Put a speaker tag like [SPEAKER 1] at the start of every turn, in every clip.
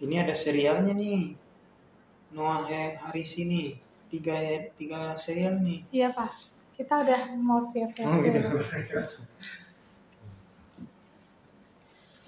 [SPEAKER 1] ini ada serialnya nih. Noah Haris ini tiga tiga serial nih.
[SPEAKER 2] Iya Pak, kita udah mau siap-siap.
[SPEAKER 1] Oh gitu.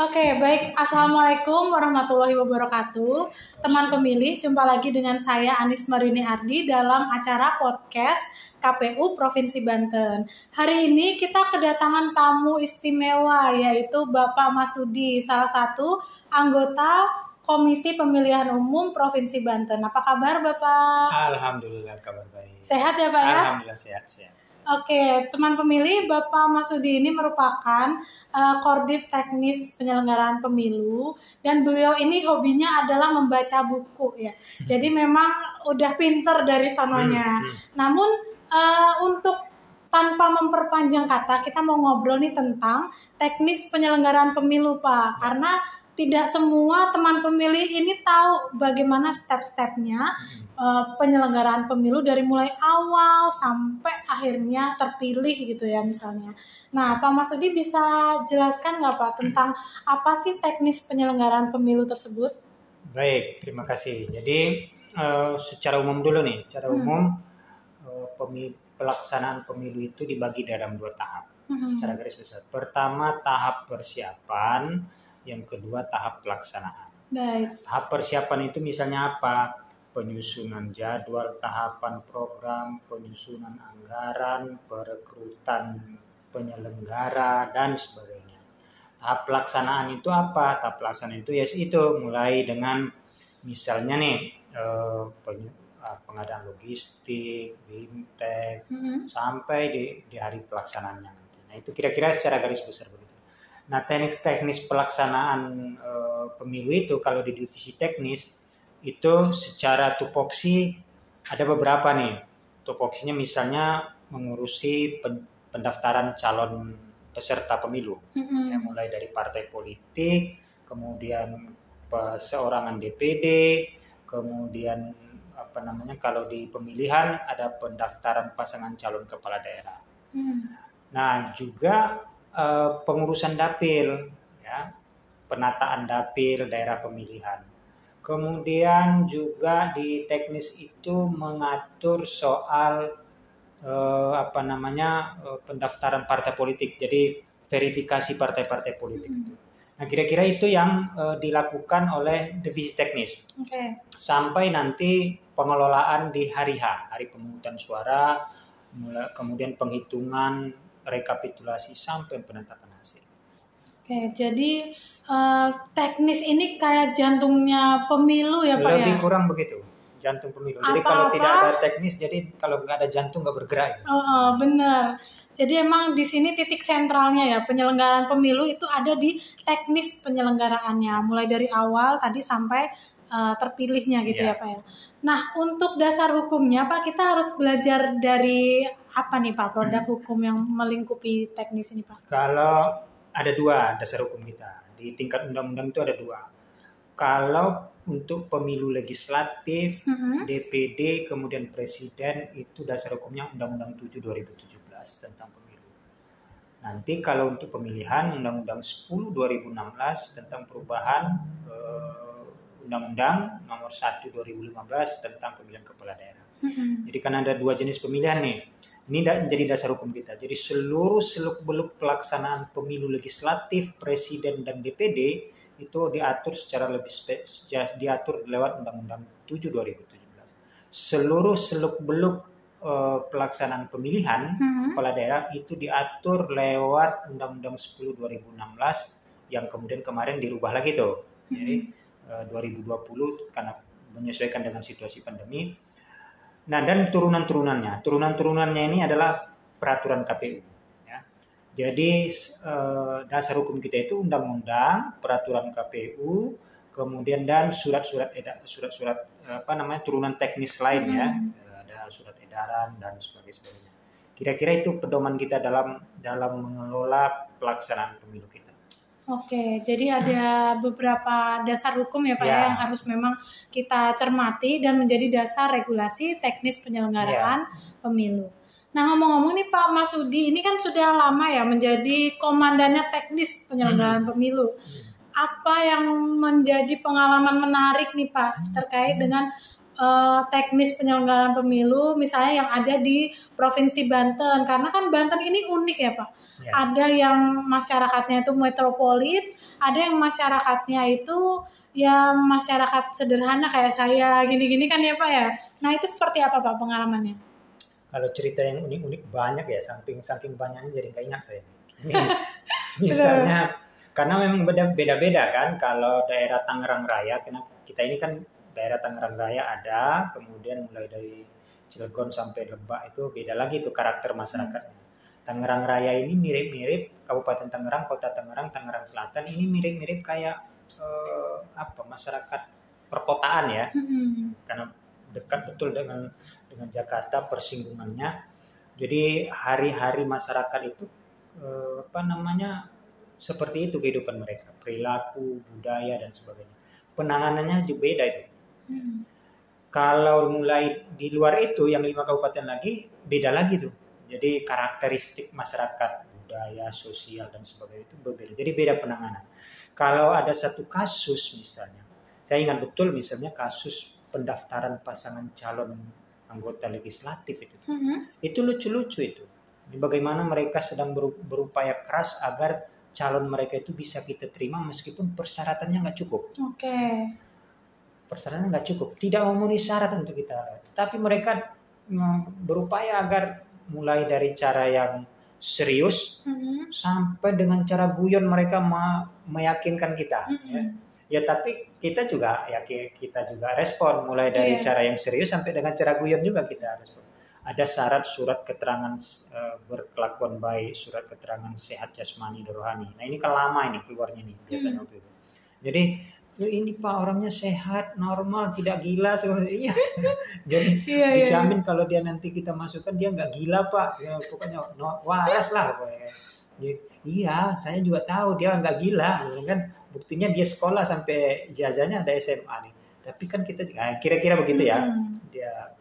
[SPEAKER 2] Oke, baik. Assalamualaikum warahmatullahi wabarakatuh. Teman pemilih, jumpa lagi dengan saya Anis Marini Ardi dalam acara podcast KPU Provinsi Banten. Hari ini kita kedatangan tamu istimewa yaitu Bapak Masudi, salah satu anggota Komisi Pemilihan Umum Provinsi Banten. Apa kabar Bapak?
[SPEAKER 1] Alhamdulillah kabar baik.
[SPEAKER 2] Sehat ya Pak ya?
[SPEAKER 1] Alhamdulillah sehat sehat.
[SPEAKER 2] Oke, teman pemilih, Bapak Masudi ini merupakan uh, Kordif Teknis Penyelenggaraan Pemilu dan beliau ini hobinya adalah membaca buku ya. Jadi memang udah pinter dari sononya.
[SPEAKER 1] Hmm, hmm.
[SPEAKER 2] Namun uh, untuk tanpa memperpanjang kata, kita mau ngobrol nih tentang teknis penyelenggaraan pemilu, Pak. Karena tidak semua teman pemilih ini tahu bagaimana step-stepnya uh, penyelenggaraan pemilu dari mulai awal sampai akhirnya terpilih gitu ya misalnya. Nah, Pak Masudi bisa jelaskan nggak Pak tentang apa sih teknis penyelenggaraan pemilu tersebut?
[SPEAKER 1] Baik, terima kasih. Jadi eh, secara umum dulu nih, secara
[SPEAKER 2] Hmm.
[SPEAKER 1] umum eh, pemi- pelaksanaan pemilu itu dibagi dalam dua tahap.
[SPEAKER 2] Hmm.
[SPEAKER 1] Secara garis besar. Pertama tahap persiapan, yang kedua tahap pelaksanaan.
[SPEAKER 2] Baik.
[SPEAKER 1] Tahap persiapan itu misalnya apa? Penyusunan jadwal, tahapan program, penyusunan anggaran, perekrutan penyelenggara dan sebagainya. Tahap pelaksanaan itu apa? Tahap pelaksanaan itu ya itu mulai dengan misalnya nih eh, ah, pengadaan logistik, bimtek,
[SPEAKER 2] Hmm.
[SPEAKER 1] sampai di, di hari pelaksanaannya nanti. Nah itu kira-kira secara garis besar begitu. Nah teknis-teknis pelaksanaan eh, pemilu itu kalau di divisi teknis itu secara tupoksi ada beberapa nih. Tupoksinya misalnya mengurusi pen- pendaftaran calon peserta pemilu,
[SPEAKER 2] Hmm.
[SPEAKER 1] ya, mulai dari partai politik, kemudian perseorangan DPD, kemudian apa namanya kalau di pemilihan ada pendaftaran pasangan calon kepala daerah.
[SPEAKER 2] Hmm.
[SPEAKER 1] Nah, juga eh, pengurusan dapil, ya, penataan dapil daerah pemilihan. Kemudian juga di teknis itu mengatur soal eh, apa namanya eh, pendaftaran partai politik. Jadi verifikasi partai-partai politik itu. Nah, kira-kira itu yang eh, dilakukan oleh divisi teknis
[SPEAKER 2] Oke.
[SPEAKER 1] sampai nanti pengelolaan di hari H, hari pemungutan suara, kemudian penghitungan, rekapitulasi sampai penetapan hasil.
[SPEAKER 2] Oke, jadi eh, teknis ini kayak jantungnya pemilu ya Pak
[SPEAKER 1] Lebih
[SPEAKER 2] ya?
[SPEAKER 1] kurang begitu, jantung pemilu. Jadi kalau tidak ada teknis, jadi kalau nggak ada jantung nggak bergerak. ya.
[SPEAKER 2] Oh, oh, benar. Jadi emang di sini titik sentralnya ya penyelenggaraan pemilu itu ada di teknis penyelenggaraannya, mulai dari awal tadi sampai eh, terpilihnya gitu
[SPEAKER 1] Iya.
[SPEAKER 2] ya Pak ya. Nah untuk dasar hukumnya Pak kita harus belajar dari apa nih Pak produk hukum yang melingkupi teknis ini Pak?
[SPEAKER 1] Kalau ada dua dasar hukum kita di tingkat undang-undang itu ada dua. Kalau untuk pemilu legislatif,
[SPEAKER 2] Mhm.
[SPEAKER 1] DPD kemudian presiden itu dasar hukumnya Undang-Undang 7 2017 tentang pemilu. Nanti kalau untuk pemilihan Undang-Undang 10 2016 tentang perubahan eh, Undang-Undang nomor 1 2015 tentang pemilihan kepala daerah.
[SPEAKER 2] Mhm.
[SPEAKER 1] Jadi kan ada dua jenis pemilihan nih. Ini menjadi dasar hukum kita. Jadi seluruh seluk-beluk pelaksanaan pemilu legislatif, presiden dan DPD itu diatur secara lebih spe- diatur lewat Undang-Undang 7 2017. Seluruh seluk-beluk eh, pelaksanaan pemilihan
[SPEAKER 2] Mhm.
[SPEAKER 1] kepala daerah itu diatur lewat Undang-Undang 10 2016 yang kemudian kemarin dirubah lagi tuh. Jadi eh, 2020 karena menyesuaikan dengan situasi pandemi. Nah, dan turunan-turunannya. Turunan-turunannya ini adalah peraturan KPU ya. Jadi eh, dasar hukum kita itu undang-undang, peraturan KPU, kemudian dan surat-surat surat-surat eh, apa namanya turunan teknis lain ya.
[SPEAKER 2] Hmm.
[SPEAKER 1] Eh, Ada surat edaran dan sebagainya. Kira-kira itu pedoman kita dalam dalam mengelola pelaksanaan pemilu kita.
[SPEAKER 2] Oke, jadi ada beberapa dasar hukum ya Pak ya,
[SPEAKER 1] Ya.
[SPEAKER 2] yang harus memang kita cermati dan menjadi dasar regulasi teknis penyelenggaraan pemilu. Nah ngomong-ngomong nih Pak Masudi, ini kan sudah lama ya menjadi komandannya teknis penyelenggaraan pemilu. apa yang menjadi pengalaman menarik nih Pak terkait dengan uh, teknis penyelenggaraan pemilu misalnya yang ada di provinsi Banten karena kan Banten ini unik ya Pak. Ya. Ada yang masyarakatnya itu metropolit, ada yang masyarakatnya itu ya masyarakat sederhana kayak saya gini-gini kan ya Pak ya. Nah itu seperti apa Pak pengalamannya?
[SPEAKER 1] Kalau cerita yang unik-unik banyak ya, saking banyaknya jadi nggak ingat saya. misalnya karena memang beda-beda kan kalau daerah Tangerang Raya, karena kita ini kan daerah Tangerang Raya ada, kemudian mulai dari Cilegon sampai Lebak itu beda lagi tuh karakter masyarakatnya. Tangerang Raya ini mirip-mirip Kabupaten Tangerang, Kota Tangerang, Tangerang Selatan ini mirip-mirip kayak eh, apa masyarakat perkotaan ya, hmm. karena dekat betul dengan dengan Jakarta persinggungannya. Jadi hari-hari masyarakat itu eh, apa namanya seperti itu kehidupan mereka, perilaku, budaya dan sebagainya. Penanganannya juga beda itu. Hmm. Kalau mulai di luar itu yang lima kabupaten lagi beda lagi tuh. Jadi karakteristik masyarakat, budaya, sosial dan sebagainya itu berbeda. Jadi beda penanganan. Kalau ada satu kasus misalnya, saya ingat betul misalnya kasus pendaftaran pasangan calon anggota legislatif itu. -hmm. Itu lucu-lucu itu. Bagaimana mereka sedang berupaya keras agar calon mereka itu bisa kita terima meskipun persyaratannya nggak cukup.
[SPEAKER 2] Oke. Okay
[SPEAKER 1] persyaratan nggak cukup, tidak memenuhi syarat untuk kita. Tetapi mereka mm, berupaya agar mulai dari cara yang serius mm-hmm. sampai dengan cara guyon mereka meyakinkan kita. Mm-hmm. Ya. ya tapi kita juga ya kita juga respon mulai dari yeah. cara yang serius sampai dengan cara guyon juga kita respon. Ada syarat surat keterangan uh, berkelakuan baik, surat keterangan sehat jasmani dan rohani. Nah ini kan lama ini keluarnya nih biasanya mm-hmm. waktu itu. Jadi ya ini pak orangnya sehat normal tidak gila sebenarnya iya. Jadi iya, iya, dijamin iya. kalau dia nanti kita masukkan dia nggak gila pak. Ya, pokoknya no, waras lah pokoknya. Ya, iya saya juga tahu dia nggak gila kan. Buktinya dia sekolah sampai ijazahnya ada SMA nih. Tapi kan kita nah, kira-kira begitu ya. Hmm. dia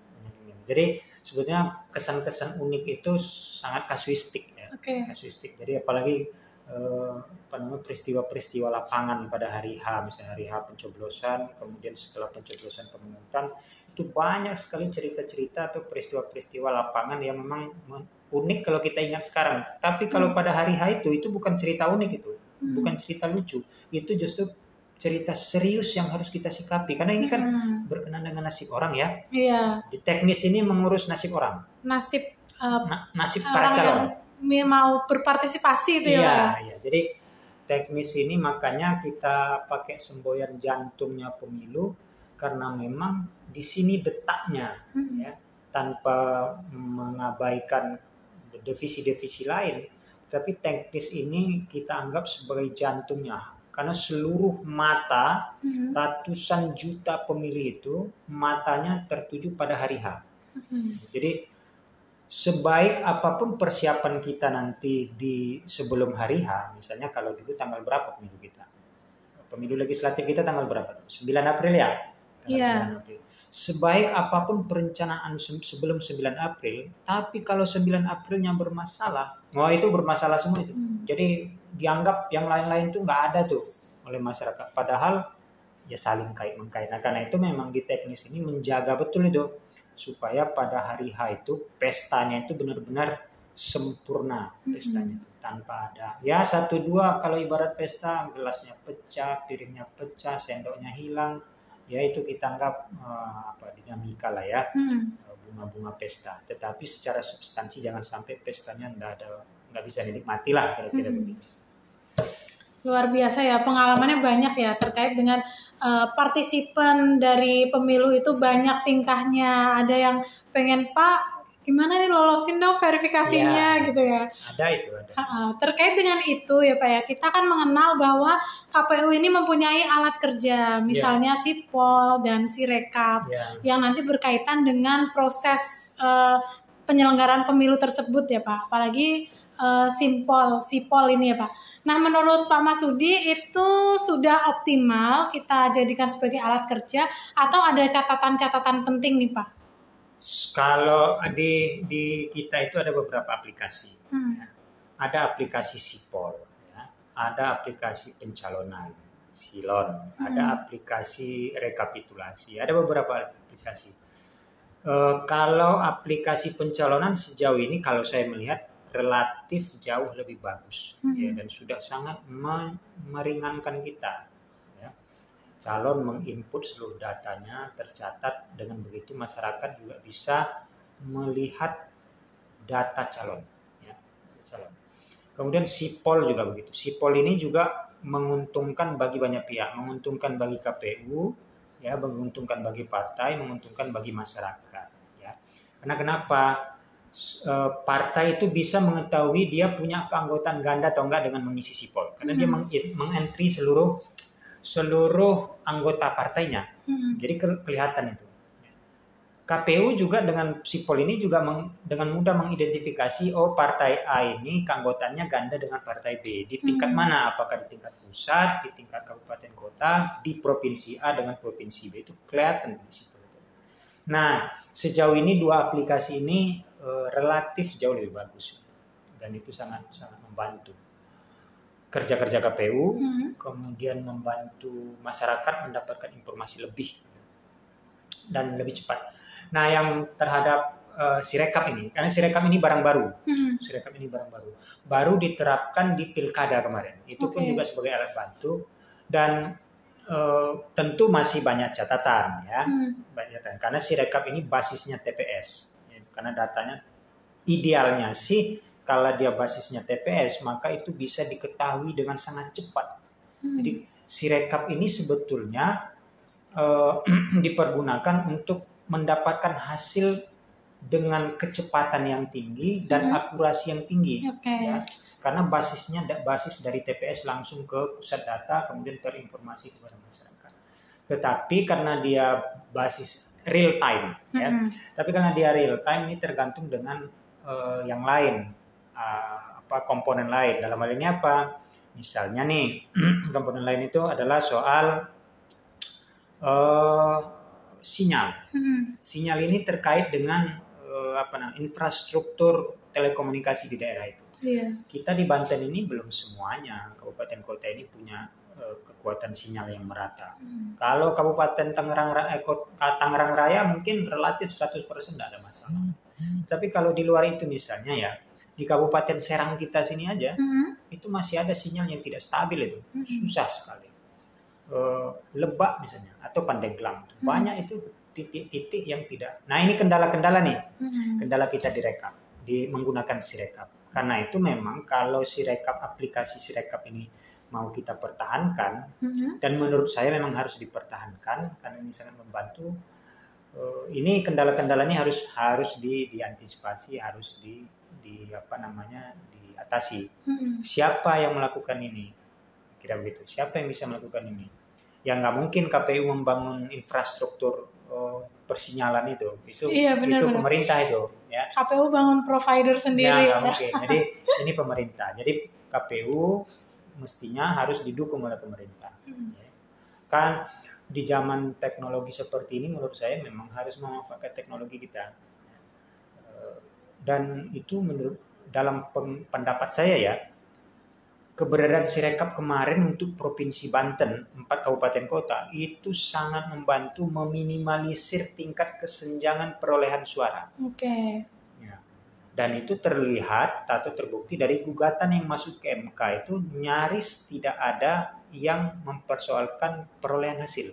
[SPEAKER 1] jadi sebetulnya kesan-kesan unik itu sangat kasuistik ya. Okay. kasuistik. Jadi apalagi Eh, apa namanya peristiwa-peristiwa lapangan pada hari H misalnya hari H pencoblosan kemudian setelah pencoblosan pemungutan itu banyak sekali cerita-cerita atau peristiwa-peristiwa lapangan yang memang unik kalau kita ingat sekarang tapi kalau hmm. pada hari H itu itu bukan cerita unik itu hmm. bukan cerita lucu itu justru cerita serius yang harus kita sikapi karena ini kan hmm. berkenan dengan nasib orang ya.
[SPEAKER 2] Iya.
[SPEAKER 1] Di teknis ini mengurus nasib orang.
[SPEAKER 2] Nasib uh,
[SPEAKER 1] Na nasib para calon
[SPEAKER 2] mau berpartisipasi itu
[SPEAKER 1] ya. Iya, iya. Jadi teknis ini makanya kita pakai semboyan jantungnya pemilu karena memang di sini detaknya hmm. ya tanpa mengabaikan divisi-divisi lain tapi teknis ini kita anggap sebagai jantungnya karena seluruh mata hmm. ratusan juta pemilih itu matanya tertuju pada hari H. Hmm. Jadi sebaik apa pun persiapan kita nanti di sebelum hari H, misalnya kalau dulu tanggal berapa pemilu kita? Pemilu legislatif kita tanggal berapa? 9 April ya?
[SPEAKER 2] Iya.
[SPEAKER 1] April. Sebaik apa pun perencanaan sebelum 9 April, tapi kalau 9 Aprilnya bermasalah, oh itu bermasalah semua itu. Hmm. Jadi dianggap yang lain-lain itu nggak ada tuh oleh masyarakat. Padahal ya saling kait mengkait. Nah karena itu memang di teknis ini menjaga betul itu supaya pada hari H itu pestanya itu benar-benar sempurna pestanya itu tanpa ada ya satu dua kalau ibarat pesta gelasnya pecah piringnya pecah sendoknya hilang ya itu kita anggap uh, apa dinamika lah ya hmm. bunga-bunga pesta tetapi secara substansi jangan sampai pestanya nggak ada nggak bisa dinikmati lah kira-kira hmm. begitu
[SPEAKER 2] luar biasa ya pengalamannya banyak ya terkait dengan uh, partisipan dari pemilu itu banyak tingkahnya. Ada yang pengen pak gimana nih lolosin dong verifikasinya ya, gitu ya.
[SPEAKER 1] Ada itu ada.
[SPEAKER 2] Terkait dengan itu ya pak ya kita kan mengenal bahwa KPU ini mempunyai alat kerja misalnya ya. sipol dan sirekap ya. yang nanti berkaitan dengan proses uh, penyelenggaraan pemilu tersebut ya pak. Apalagi uh, simpol sipol ini ya pak Nah, menurut Pak Masudi itu sudah optimal kita jadikan sebagai alat kerja atau ada catatan-catatan penting nih, Pak?
[SPEAKER 1] Kalau di di kita itu ada beberapa aplikasi. Hmm. Ya. Ada aplikasi Sipol, ya. ada aplikasi pencalonan, Silon, ada
[SPEAKER 2] Hmm.
[SPEAKER 1] aplikasi rekapitulasi, ada beberapa aplikasi. Eh, kalau aplikasi pencalonan sejauh ini kalau saya melihat relatif jauh lebih bagus
[SPEAKER 2] Hmm.
[SPEAKER 1] ya, dan sudah sangat me- meringankan kita. ya. Calon menginput seluruh datanya tercatat dengan begitu masyarakat juga bisa melihat data calon. Ya, calon. Kemudian sipol juga begitu. Sipol ini juga menguntungkan bagi banyak pihak, menguntungkan bagi KPU, ya, menguntungkan bagi partai, menguntungkan bagi masyarakat. Ya. Karena kenapa? Eh, Partai itu bisa mengetahui dia punya keanggotaan ganda atau enggak dengan mengisi sipol, karena dia
[SPEAKER 2] Hmm.
[SPEAKER 1] meng- mengentry seluruh seluruh anggota partainya.
[SPEAKER 2] Hmm.
[SPEAKER 1] Jadi ke- kelihatan itu. KPU juga dengan sipol ini juga meng- dengan mudah mengidentifikasi oh partai A ini keanggotaannya ganda dengan partai B di tingkat
[SPEAKER 2] Hmm.
[SPEAKER 1] mana apakah di tingkat pusat, di tingkat kabupaten kota, di provinsi A dengan provinsi B itu kelihatan di sipol itu. Nah, sejauh ini dua aplikasi ini eh, relatif jauh lebih bagus dan itu sangat sangat membantu kerja-kerja KPU
[SPEAKER 2] Hmm.
[SPEAKER 1] kemudian membantu masyarakat mendapatkan informasi lebih dan lebih cepat. Nah, yang terhadap eh, Sirekap ini, karena Sirekap ini barang baru,
[SPEAKER 2] Hmm.
[SPEAKER 1] Sirekap ini barang baru, baru diterapkan di pilkada kemarin. Itu pun
[SPEAKER 2] Oke.
[SPEAKER 1] juga sebagai alat bantu dan eh, tentu masih banyak catatan ya,
[SPEAKER 2] Hmm.
[SPEAKER 1] banyak catatan. Karena Sirekap ini basisnya TPS, karena datanya idealnya sih kalau dia basisnya TPS maka itu bisa diketahui dengan sangat cepat.
[SPEAKER 2] Hmm.
[SPEAKER 1] Jadi Sirekap ini sebetulnya eh, dipergunakan untuk mendapatkan hasil dengan kecepatan yang tinggi dan
[SPEAKER 2] Hmm.
[SPEAKER 1] akurasi yang tinggi.
[SPEAKER 2] Oke.
[SPEAKER 1] Ya. Karena basisnya basis dari TPS langsung ke pusat data kemudian terinformasi kepada masyarakat. Tetapi karena dia basis real time, ya,
[SPEAKER 2] Hmm.
[SPEAKER 1] tapi karena dia real time ini tergantung dengan eh, yang lain, Ah, apa komponen lain. Dalam hal ini apa? Misalnya nih, komponen lain itu adalah soal eh, sinyal.
[SPEAKER 2] Hmm.
[SPEAKER 1] Sinyal ini terkait dengan eh, apa namanya infrastruktur telekomunikasi di daerah itu.
[SPEAKER 2] Iya.
[SPEAKER 1] Kita di Banten ini belum semuanya kabupaten kota ini punya kekuatan sinyal yang merata.
[SPEAKER 2] Hmm.
[SPEAKER 1] Kalau Kabupaten Tangerang, Ra- eh, eh, Tangerang Raya mungkin relatif 100% tidak ada masalah. Tapi kalau di luar itu misalnya ya, di Kabupaten Serang kita sini aja,
[SPEAKER 2] Hmm.
[SPEAKER 1] itu masih ada sinyal yang tidak stabil itu.
[SPEAKER 2] Hmm.
[SPEAKER 1] Susah sekali. Eh, Lebak misalnya, atau Pandeglang.
[SPEAKER 2] Hmm.
[SPEAKER 1] Banyak itu titik-titik yang tidak. Nah ini kendala-kendala nih,
[SPEAKER 2] Hmm.
[SPEAKER 1] kendala kita direkap, di menggunakan Sirekap. Karena itu memang kalau Sirekap, aplikasi Sirekap ini mau kita pertahankan,
[SPEAKER 2] Hmm.
[SPEAKER 1] dan menurut saya memang harus dipertahankan karena ini sangat membantu. Eh, ini kendala-kendalanya harus harus di, diantisipasi, harus di, di apa namanya diatasi.
[SPEAKER 2] Hmm.
[SPEAKER 1] Siapa yang melakukan ini? Kira begitu. Siapa yang bisa melakukan ini? Ya nggak mungkin KPU membangun infrastruktur eh, persinyalan itu. Itu
[SPEAKER 2] Iya, benar,
[SPEAKER 1] itu
[SPEAKER 2] benar.
[SPEAKER 1] pemerintah itu, ya.
[SPEAKER 2] KPU bangun provider
[SPEAKER 1] Ya,
[SPEAKER 2] sendiri.
[SPEAKER 1] nggak mungkin. Jadi ini pemerintah. Jadi KPU mestinya harus didukung oleh pemerintah.
[SPEAKER 2] Hmm.
[SPEAKER 1] Ya. Kan di zaman teknologi seperti ini menurut saya memang harus memanfaatkan teknologi kita. Eh, Dan itu menurut dalam pendapat saya ya keberadaan Sirekap kemarin untuk Provinsi Banten, empat kabupaten kota, itu sangat membantu meminimalisir tingkat kesenjangan perolehan suara.
[SPEAKER 2] Oke.
[SPEAKER 1] Ya. Dan itu terlihat atau terbukti dari gugatan yang masuk ke MK itu nyaris tidak ada yang mempersoalkan perolehan hasil.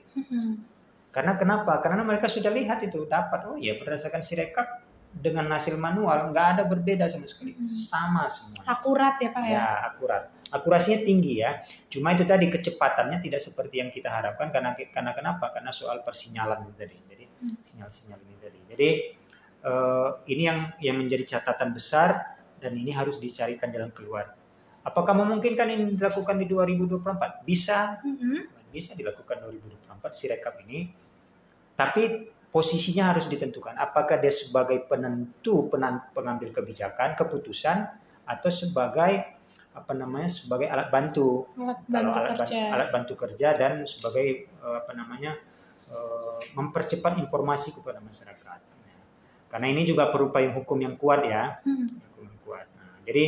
[SPEAKER 1] Karena kenapa? Karena mereka sudah lihat itu dapat oh ya berdasarkan sirekap dengan hasil manual nggak ada berbeda sama sekali,
[SPEAKER 2] Hmm.
[SPEAKER 1] sama semua.
[SPEAKER 2] Akurat ya Pak ya.
[SPEAKER 1] Ya akurat. Akurasinya tinggi ya. Cuma itu tadi kecepatannya tidak seperti yang kita harapkan karena karena kenapa? Karena soal persinyalan itu tadi. Jadi
[SPEAKER 2] Hmm.
[SPEAKER 1] sinyal-sinyal ini tadi. Jadi eh, ini yang yang menjadi catatan besar dan ini harus dicarikan jalan keluar. Apakah memungkinkan ini dilakukan di 2024? Bisa,
[SPEAKER 2] Hmm.
[SPEAKER 1] bisa dilakukan 2024 sirekap ini. Tapi posisinya harus ditentukan. Apakah dia sebagai penentu penan- pengambil kebijakan, keputusan atau sebagai apa namanya sebagai alat bantu
[SPEAKER 2] Alat
[SPEAKER 1] kalau
[SPEAKER 2] bantu
[SPEAKER 1] alat,
[SPEAKER 2] kerja.
[SPEAKER 1] alat bantu kerja dan sebagai eh, apa namanya eh, mempercepat informasi kepada masyarakat. Karena ini juga perlu payung hukum yang kuat ya,
[SPEAKER 2] Hmm.
[SPEAKER 1] hukum yang kuat. Nah, jadi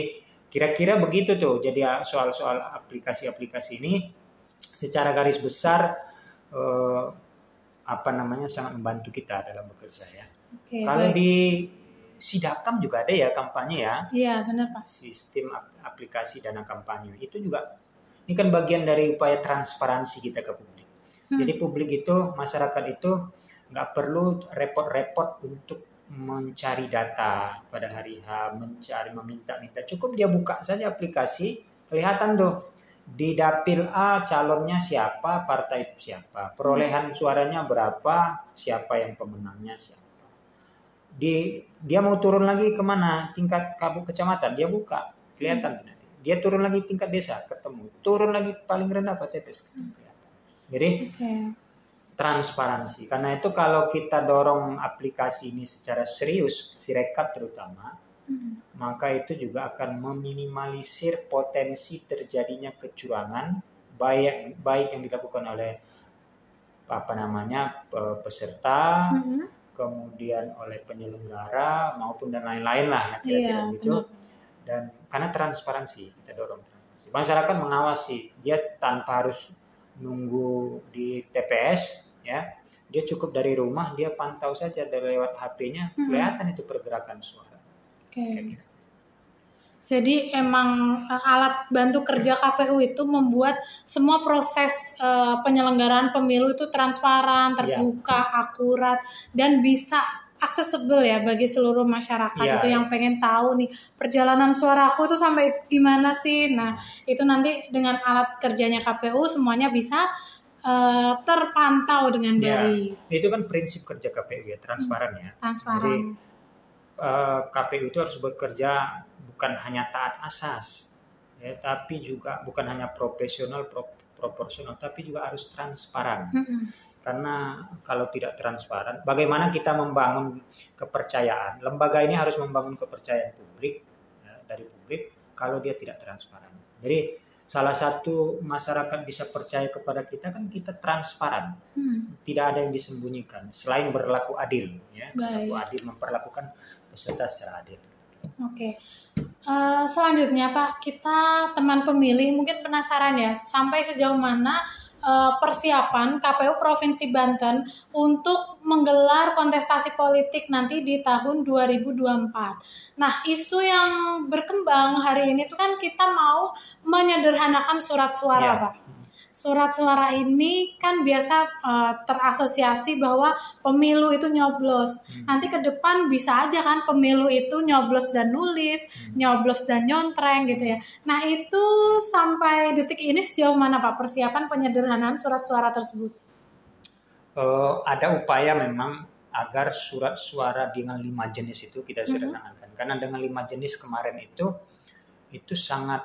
[SPEAKER 1] kira-kira begitu tuh. Jadi ya, soal-soal aplikasi-aplikasi ini secara garis besar eh, apa namanya sangat membantu kita dalam bekerja ya.
[SPEAKER 2] Oke,
[SPEAKER 1] Kalau
[SPEAKER 2] baik.
[SPEAKER 1] di Sidakam juga ada ya kampanye ya,
[SPEAKER 2] Iya, benar Pak.
[SPEAKER 1] sistem ap- aplikasi dana kampanye. Itu juga ini kan bagian dari upaya transparansi kita ke publik.
[SPEAKER 2] Hmm.
[SPEAKER 1] Jadi publik itu masyarakat itu nggak perlu repot-repot untuk mencari data pada hari H, mencari meminta-minta. Cukup dia buka saja aplikasi, kelihatan tuh di dapil A calonnya siapa, partai siapa, perolehan suaranya berapa, siapa yang pemenangnya siapa. Di dia mau turun lagi ke mana tingkat kabu kecamatan dia buka kelihatan nanti. Dia turun lagi tingkat desa ketemu, turun lagi paling rendah Pak TPS kelihatan. Jadi
[SPEAKER 2] Oke.
[SPEAKER 1] Transparansi. Karena itu kalau kita dorong aplikasi ini secara serius, Sirekap terutama,
[SPEAKER 2] Hmm.
[SPEAKER 1] maka itu juga akan meminimalisir potensi terjadinya kecurangan baik baik yang dilakukan oleh apa namanya pe- peserta,
[SPEAKER 2] Hmm.
[SPEAKER 1] kemudian oleh penyelenggara maupun dan lain-lain lah ya kira-kira
[SPEAKER 2] benar.
[SPEAKER 1] Dan karena transparansi kita dorong transparansi. Masyarakat mengawasi dia tanpa harus nunggu di TPS ya. Dia cukup dari rumah dia pantau saja dari lewat HP-nya
[SPEAKER 2] Hmm.
[SPEAKER 1] kelihatan itu pergerakan suara.
[SPEAKER 2] Oke.
[SPEAKER 1] Kayak gitu.
[SPEAKER 2] Jadi emang eh, alat bantu kerja KPU itu membuat semua proses eh, penyelenggaraan pemilu itu transparan,
[SPEAKER 1] Iya.
[SPEAKER 2] terbuka, akurat dan bisa aksesibel ya bagi seluruh masyarakat
[SPEAKER 1] Iya,
[SPEAKER 2] itu yang pengen tahu nih perjalanan suara aku tuh sampai di mana sih. Nah, itu nanti dengan alat kerjanya KPU semuanya bisa eh, terpantau dengan
[SPEAKER 1] Iya.
[SPEAKER 2] baik,
[SPEAKER 1] Itu kan prinsip kerja KPU ya, transparan ya.
[SPEAKER 2] transparan.
[SPEAKER 1] Eh, KPU itu harus bekerja bukan hanya taat asas, ya, tapi juga bukan hanya profesional, pro- proporsional, tapi juga harus transparan.
[SPEAKER 2] Mm-mm.
[SPEAKER 1] Karena kalau tidak transparan, bagaimana kita membangun kepercayaan? Lembaga ini harus membangun kepercayaan publik ya, dari publik kalau dia tidak transparan. Jadi salah satu masyarakat bisa percaya kepada kita kan kita transparan,
[SPEAKER 2] Hmm.
[SPEAKER 1] tidak ada yang disembunyikan selain berlaku adil, ya,
[SPEAKER 2] Baik.
[SPEAKER 1] berlaku adil memperlakukan peserta secara adil.
[SPEAKER 2] Oke. Eh, selanjutnya Pak, kita teman pemilih mungkin penasaran ya sampai sejauh mana eh, persiapan KPU Provinsi Banten untuk menggelar kontestasi politik nanti di tahun 2024. Nah, isu yang berkembang hari ini tuh kan kita mau menyederhanakan surat suara,
[SPEAKER 1] Ya.
[SPEAKER 2] Pak. Surat suara ini kan biasa eh, terasosiasi bahwa pemilu itu nyoblos.
[SPEAKER 1] Hmm.
[SPEAKER 2] Nanti ke depan bisa aja kan pemilu itu nyoblos dan nulis,
[SPEAKER 1] Hmm.
[SPEAKER 2] nyoblos dan nyontreng gitu ya. Nah itu sampai detik ini sejauh mana Pak persiapan penyederhanaan surat suara tersebut?
[SPEAKER 1] Eh, ada upaya memang agar surat suara dengan lima jenis itu kita
[SPEAKER 2] Mhm.
[SPEAKER 1] sederhanakan. Karena dengan lima jenis kemarin itu itu sangat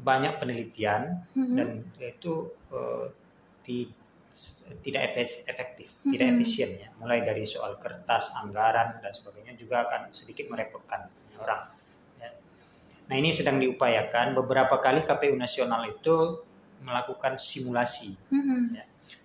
[SPEAKER 1] banyak penelitian
[SPEAKER 2] Mhm.
[SPEAKER 1] dan itu eh, ti- tidak efektif, tidak
[SPEAKER 2] Mhm.
[SPEAKER 1] efisien ya. Mulai dari soal kertas, anggaran dan sebagainya juga akan sedikit merepotkan orang. ya. Nah ini sedang diupayakan. Beberapa kali KPU nasional itu melakukan simulasi
[SPEAKER 2] Mhm.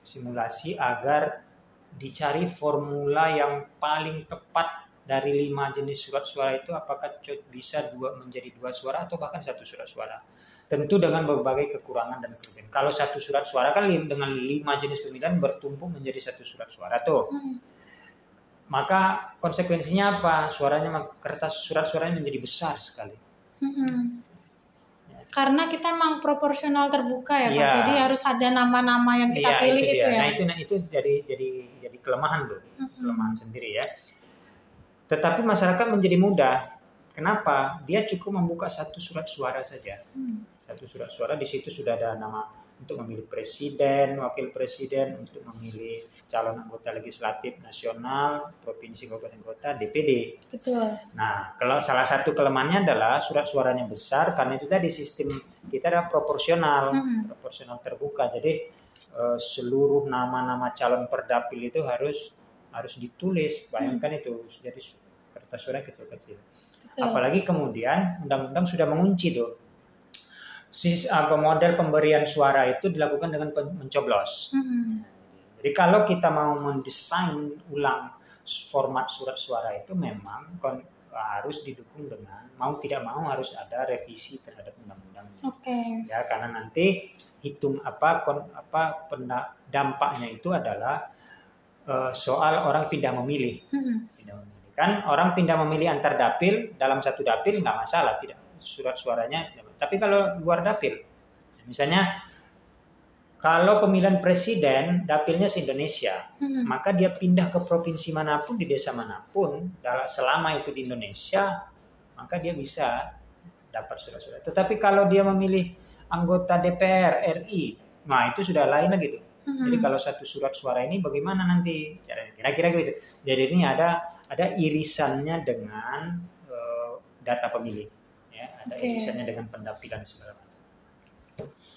[SPEAKER 1] simulasi agar dicari formula yang paling tepat dari lima jenis surat suara itu apakah bisa dua menjadi dua suara atau bahkan satu surat suara tentu dengan berbagai kekurangan dan kelebihan kalau satu surat suara kan dengan lima jenis pemilihan bertumpu menjadi satu surat suara tuh
[SPEAKER 2] Mhm.
[SPEAKER 1] maka konsekuensinya apa suaranya kertas surat suaranya menjadi besar sekali
[SPEAKER 2] Mhm. Karena kita emang proporsional terbuka ya Pak,
[SPEAKER 1] Iya.
[SPEAKER 2] jadi harus ada nama-nama yang kita
[SPEAKER 1] Iya,
[SPEAKER 2] pilih
[SPEAKER 1] itu
[SPEAKER 2] itu, ya.
[SPEAKER 1] Nah itu nah, itu jadi jadi jadi kelemahan tuh,
[SPEAKER 2] Mhm.
[SPEAKER 1] kelemahan sendiri ya. Tetapi masyarakat menjadi mudah. Kenapa? Dia cukup membuka satu surat suara saja.
[SPEAKER 2] Hmm.
[SPEAKER 1] Satu surat suara di situ sudah ada nama untuk memilih presiden, wakil presiden, untuk memilih calon anggota legislatif nasional, provinsi, kabupaten kota, DPD.
[SPEAKER 2] Betul.
[SPEAKER 1] Nah, kalau salah satu kelemahannya adalah surat suaranya besar karena itu tadi sistem kita adalah proporsional,
[SPEAKER 2] Mhm.
[SPEAKER 1] proporsional terbuka. Jadi eh, seluruh nama-nama calon perdapil itu harus harus ditulis. Bayangkan itu jadi kertas suara kecil-kecil. Apalagi kemudian undang-undang sudah mengunci tuh. Sis, apa model pemberian suara itu dilakukan dengan mencoblos.
[SPEAKER 2] Mhm.
[SPEAKER 1] Jadi kalau kita mau mendesain ulang format surat suara itu memang kon- harus didukung dengan mau tidak mau harus ada revisi terhadap undang-undang.
[SPEAKER 2] Oke.
[SPEAKER 1] Ya karena nanti hitung apa kon, apa penda, dampaknya itu adalah uh, soal orang pindah memilih.
[SPEAKER 2] Mm-mm.
[SPEAKER 1] Pindah memilih. Kan orang pindah memilih antar dapil dalam satu dapil nggak masalah tidak surat suaranya. Tapi kalau luar dapil, misalnya kalau pemilihan presiden dapilnya se-Indonesia,
[SPEAKER 2] Mm-mm.
[SPEAKER 1] maka dia pindah ke provinsi mana pun di desa mana pun selama itu di Indonesia, maka dia bisa dapat surat-surat. Tetapi kalau dia memilih anggota DPR RI, nah itu sudah lain lagi tuh.
[SPEAKER 2] Mm-mm.
[SPEAKER 1] Jadi kalau satu surat suara ini bagaimana nanti caranya? Kira-kira gitu. Jadi ini ada ada irisannya dengan eh, data pemilih, ya, ada
[SPEAKER 2] Oke.
[SPEAKER 1] irisannya dengan pendapilan segala macam.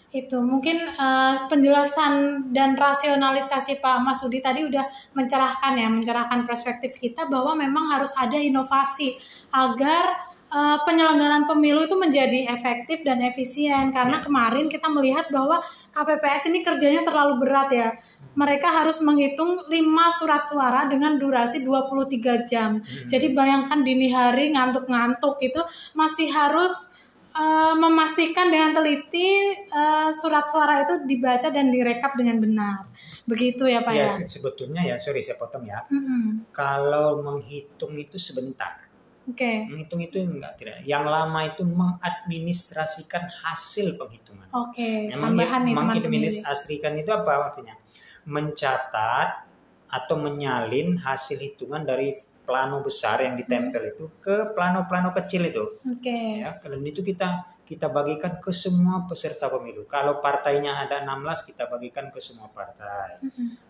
[SPEAKER 2] itu mungkin eh, penjelasan dan rasionalisasi Pak Masudi tadi udah mencerahkan ya mencerahkan perspektif kita bahwa memang harus ada inovasi agar eh, penyelenggaraan pemilu itu menjadi efektif dan efisien karena kemarin kita melihat bahwa KPPS ini kerjanya terlalu berat ya mereka harus menghitung 5 surat suara dengan durasi 23 jam
[SPEAKER 1] Hmm.
[SPEAKER 2] jadi bayangkan dini hari ngantuk-ngantuk itu masih harus uh, memastikan dengan teliti uh, surat suara itu dibaca dan direkap dengan benar. Begitu ya Pak
[SPEAKER 1] ya
[SPEAKER 2] ya?
[SPEAKER 1] se- sebetulnya ya sorry saya potong ya.
[SPEAKER 2] Mm-mm.
[SPEAKER 1] Kalau menghitung itu sebentar.
[SPEAKER 2] Oke,
[SPEAKER 1] Menghitung itu enggak tidak. Yang lama itu mengadministrasikan hasil penghitungan.
[SPEAKER 2] oke.
[SPEAKER 1] Yang
[SPEAKER 2] Tambahan nih
[SPEAKER 1] mengadministrasikan itu apa maksudnya? Mencatat atau menyalin hasil hitungan dari plano besar yang ditempel itu ke plano-plano kecil itu.
[SPEAKER 2] Oke.
[SPEAKER 1] Ya, dan itu kita kita bagikan ke semua peserta pemilu. Kalau partainya ada 16 kita bagikan ke semua partai.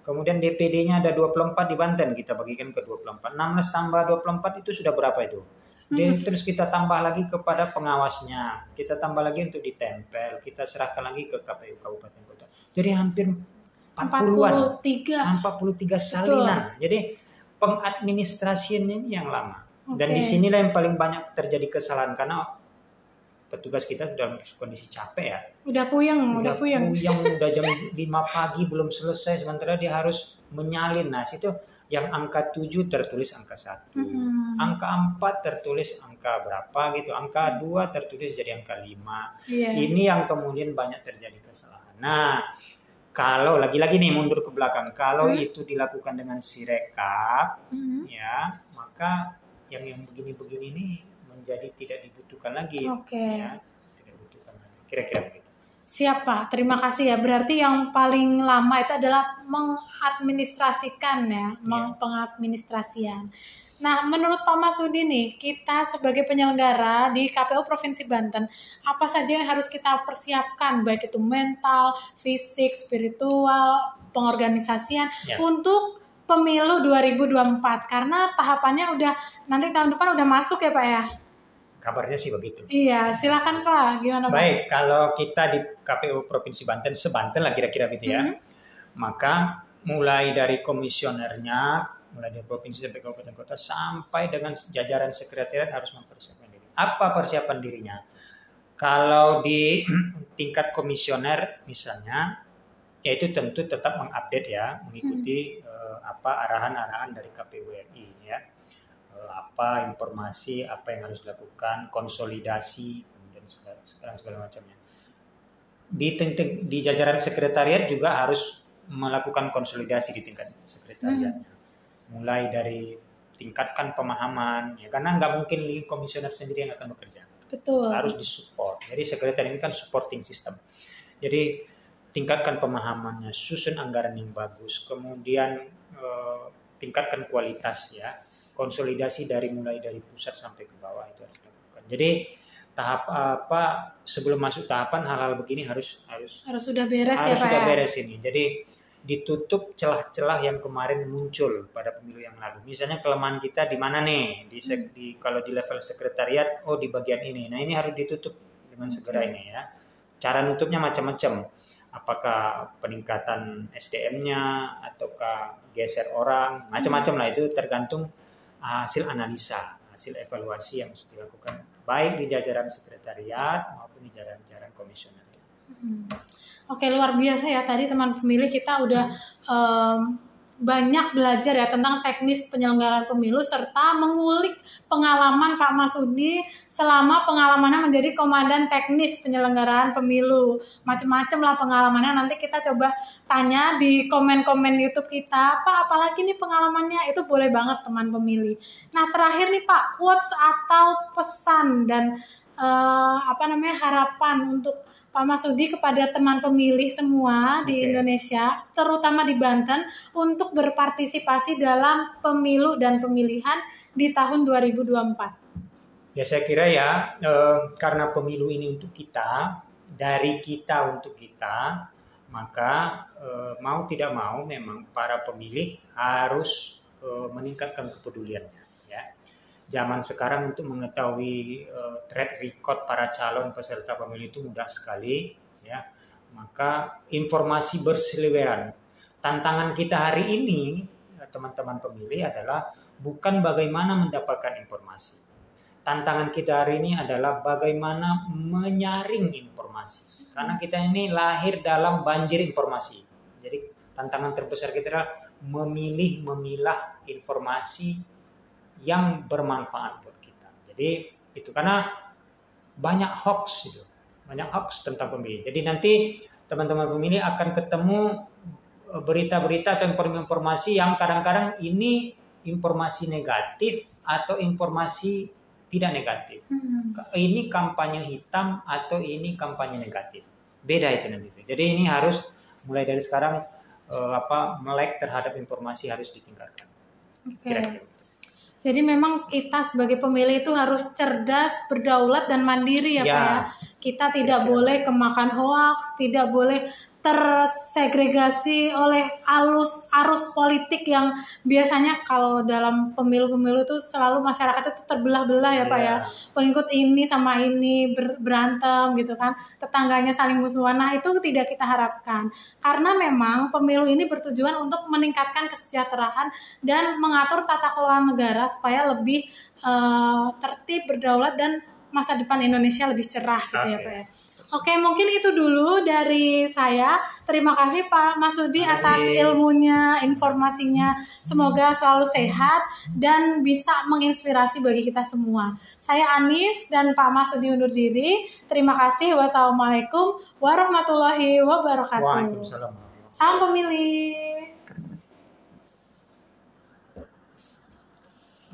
[SPEAKER 1] Kemudian DPD-nya ada 24 di Banten, kita bagikan ke 24. 16 tambah 24 itu sudah berapa itu? Dan terus kita tambah lagi kepada pengawasnya. Kita tambah lagi untuk ditempel, kita serahkan lagi ke KPU Kabupaten Kota. Jadi hampir 40-an,
[SPEAKER 2] 43.
[SPEAKER 1] 43 salinan. Jadi pengadministrasiannya ini yang lama. Dan
[SPEAKER 2] Oke.
[SPEAKER 1] di sinilah yang paling banyak terjadi kesalahan karena petugas kita sudah dalam kondisi capek ya
[SPEAKER 2] Udah puyeng, udah, puyeng.
[SPEAKER 1] udah jam 5 pagi belum selesai sementara dia harus menyalin nah situ yang angka 7 tertulis angka 1
[SPEAKER 2] Mm-mm.
[SPEAKER 1] angka 4 tertulis angka berapa gitu angka 2 tertulis jadi angka 5
[SPEAKER 2] Iya.
[SPEAKER 1] ini yang kemudian banyak terjadi kesalahan nah kalau lagi-lagi nih mundur ke belakang kalau
[SPEAKER 2] Hmm.
[SPEAKER 1] itu dilakukan dengan sirekap
[SPEAKER 2] Mm-mm.
[SPEAKER 1] ya maka yang yang begini-begini ini menjadi tidak dibutuhkan lagi
[SPEAKER 2] Oke.
[SPEAKER 1] ya tidak dibutuhkan lagi kira-kira begitu
[SPEAKER 2] Siap Pak, terima kasih ya. Berarti yang paling lama itu adalah mengadministrasikan ya, meng- pengadministrasian. Nah, menurut Pak Masudi nih, kita sebagai penyelenggara di KPU Provinsi Banten, apa saja yang harus kita persiapkan, baik itu mental, fisik, spiritual, pengorganisasian,
[SPEAKER 1] Ya.
[SPEAKER 2] untuk pemilu 2024? Karena tahapannya udah nanti tahun depan udah masuk ya Pak ya?
[SPEAKER 1] Kabarnya sih begitu
[SPEAKER 2] Iya, silakan Pak. Gimana Pak?
[SPEAKER 1] Baik, kalau kita di KPU Provinsi Banten, sebanten lah kira-kira gitu ya.
[SPEAKER 2] Mhm.
[SPEAKER 1] Maka mulai dari komisionernya, mulai dari provinsi sampai kabupaten kota, sampai dengan jajaran sekretariat harus mempersiapkan diri. Apa persiapan dirinya? Kalau di tingkat komisioner misalnya, yaitu tentu tetap mengupdate ya, mengikuti eh, apa arahan-arahan dari KPU RI ya. Eh, apa informasi, apa yang harus dilakukan, konsolidasi, kemudian segala, segala, segala macamnya. Di, tingkat- di jajaran sekretariat juga harus melakukan konsolidasi di tingkat sekretariatnya. Mulai dari tingkatkan pemahaman, ya karena nggak mungkin komisioner sendiri yang akan bekerja
[SPEAKER 2] Betul.
[SPEAKER 1] harus disupport. Jadi sekretariat ini kan supporting system. Jadi tingkatkan pemahamannya, susun anggaran yang bagus, kemudian eh, tingkatkan kualitas ya, konsolidasi dari mulai dari pusat sampai ke bawah itu harus dilakukan. Jadi tahap apa sebelum masuk tahapan hal-hal begini harus harus
[SPEAKER 2] Harus sudah beres ya
[SPEAKER 1] harus
[SPEAKER 2] Pak
[SPEAKER 1] sudah
[SPEAKER 2] ya?
[SPEAKER 1] beres ini. Jadi ditutup celah-celah yang kemarin muncul pada pemilu yang lalu. Misalnya kelemahan kita di mana nih? Di, sek- di kalau di level sekretariat, oh di bagian ini. Nah ini harus ditutup dengan segera ini ya. Cara nutupnya macam-macam. Apakah peningkatan SDM-nya ataukah geser orang, macam-macam lah itu tergantung hasil analisa, hasil evaluasi yang sudah dilakukan baik di jajaran sekretariat maupun di jajaran-jajaran komisioner.
[SPEAKER 2] Hmm. Oke luar biasa ya tadi teman pemilih kita udah em, banyak belajar ya tentang teknis penyelenggaraan pemilu serta mengulik pengalaman Pak Masudi selama pengalamannya menjadi komandan teknis penyelenggaraan pemilu. Macam-macam lah pengalamannya. Nanti kita coba tanya di komen-komen YouTube kita, Pak, apalagi nih pengalamannya? Itu boleh banget teman pemilih. Nah, terakhir nih Pak, quotes atau pesan dan uh, apa namanya harapan untuk Pak Masudi kepada teman pemilih semua di okay. Indonesia, terutama di Banten, untuk berpartisipasi dalam pemilu dan pemilihan di tahun 2024?
[SPEAKER 1] Ya saya kira ya, eh, karena pemilu ini untuk kita, dari kita untuk kita, maka eh, mau tidak mau memang para pemilih harus eh, meningkatkan kepeduliannya zaman sekarang untuk mengetahui uh, track record para calon peserta pemilu itu mudah sekali ya. Maka informasi berseliweran. Tantangan kita hari ini teman-teman pemilih adalah bukan bagaimana mendapatkan informasi. Tantangan kita hari ini adalah bagaimana menyaring informasi. Karena kita ini lahir dalam banjir informasi. Jadi tantangan terbesar kita adalah memilih memilah informasi yang bermanfaat buat kita. Jadi itu karena banyak hoax itu, banyak hoax tentang pemilih. Jadi nanti teman-teman pemilih akan ketemu eh, berita-berita atau informasi yang kadang-kadang ini informasi negatif atau informasi tidak negatif. Hmm. Ini kampanye hitam atau ini kampanye negatif. Beda itu nanti. Jadi ini harus mulai dari sekarang uh, apa melek terhadap informasi harus ditingkatkan.
[SPEAKER 2] Okay. Kira-kira. Jadi memang kita sebagai pemilih itu harus cerdas, berdaulat dan mandiri ya, ya. Pak ya. Kita tidak ya, boleh kemakan hoax, tidak boleh tersegregasi oleh alus arus politik yang biasanya kalau dalam pemilu-pemilu itu selalu masyarakat itu terbelah-belah ya Pak ya. Iya. Pengikut ini sama ini ber, berantem gitu kan. Tetangganya saling musuhan. Nah, itu tidak kita harapkan. Karena memang pemilu ini bertujuan untuk meningkatkan kesejahteraan dan mengatur tata kelola negara supaya lebih uh, tertib, berdaulat dan masa depan Indonesia lebih cerah gitu okay. ya Pak ya. Oke, mungkin itu dulu dari saya. Terima kasih Pak Masudi atas ilmunya, informasinya. Semoga selalu sehat dan bisa menginspirasi bagi kita semua. Saya Anis dan Pak Masudi undur diri. Terima kasih. Wassalamualaikum warahmatullahi wabarakatuh. Waalaikumsalam. Salam pemilih.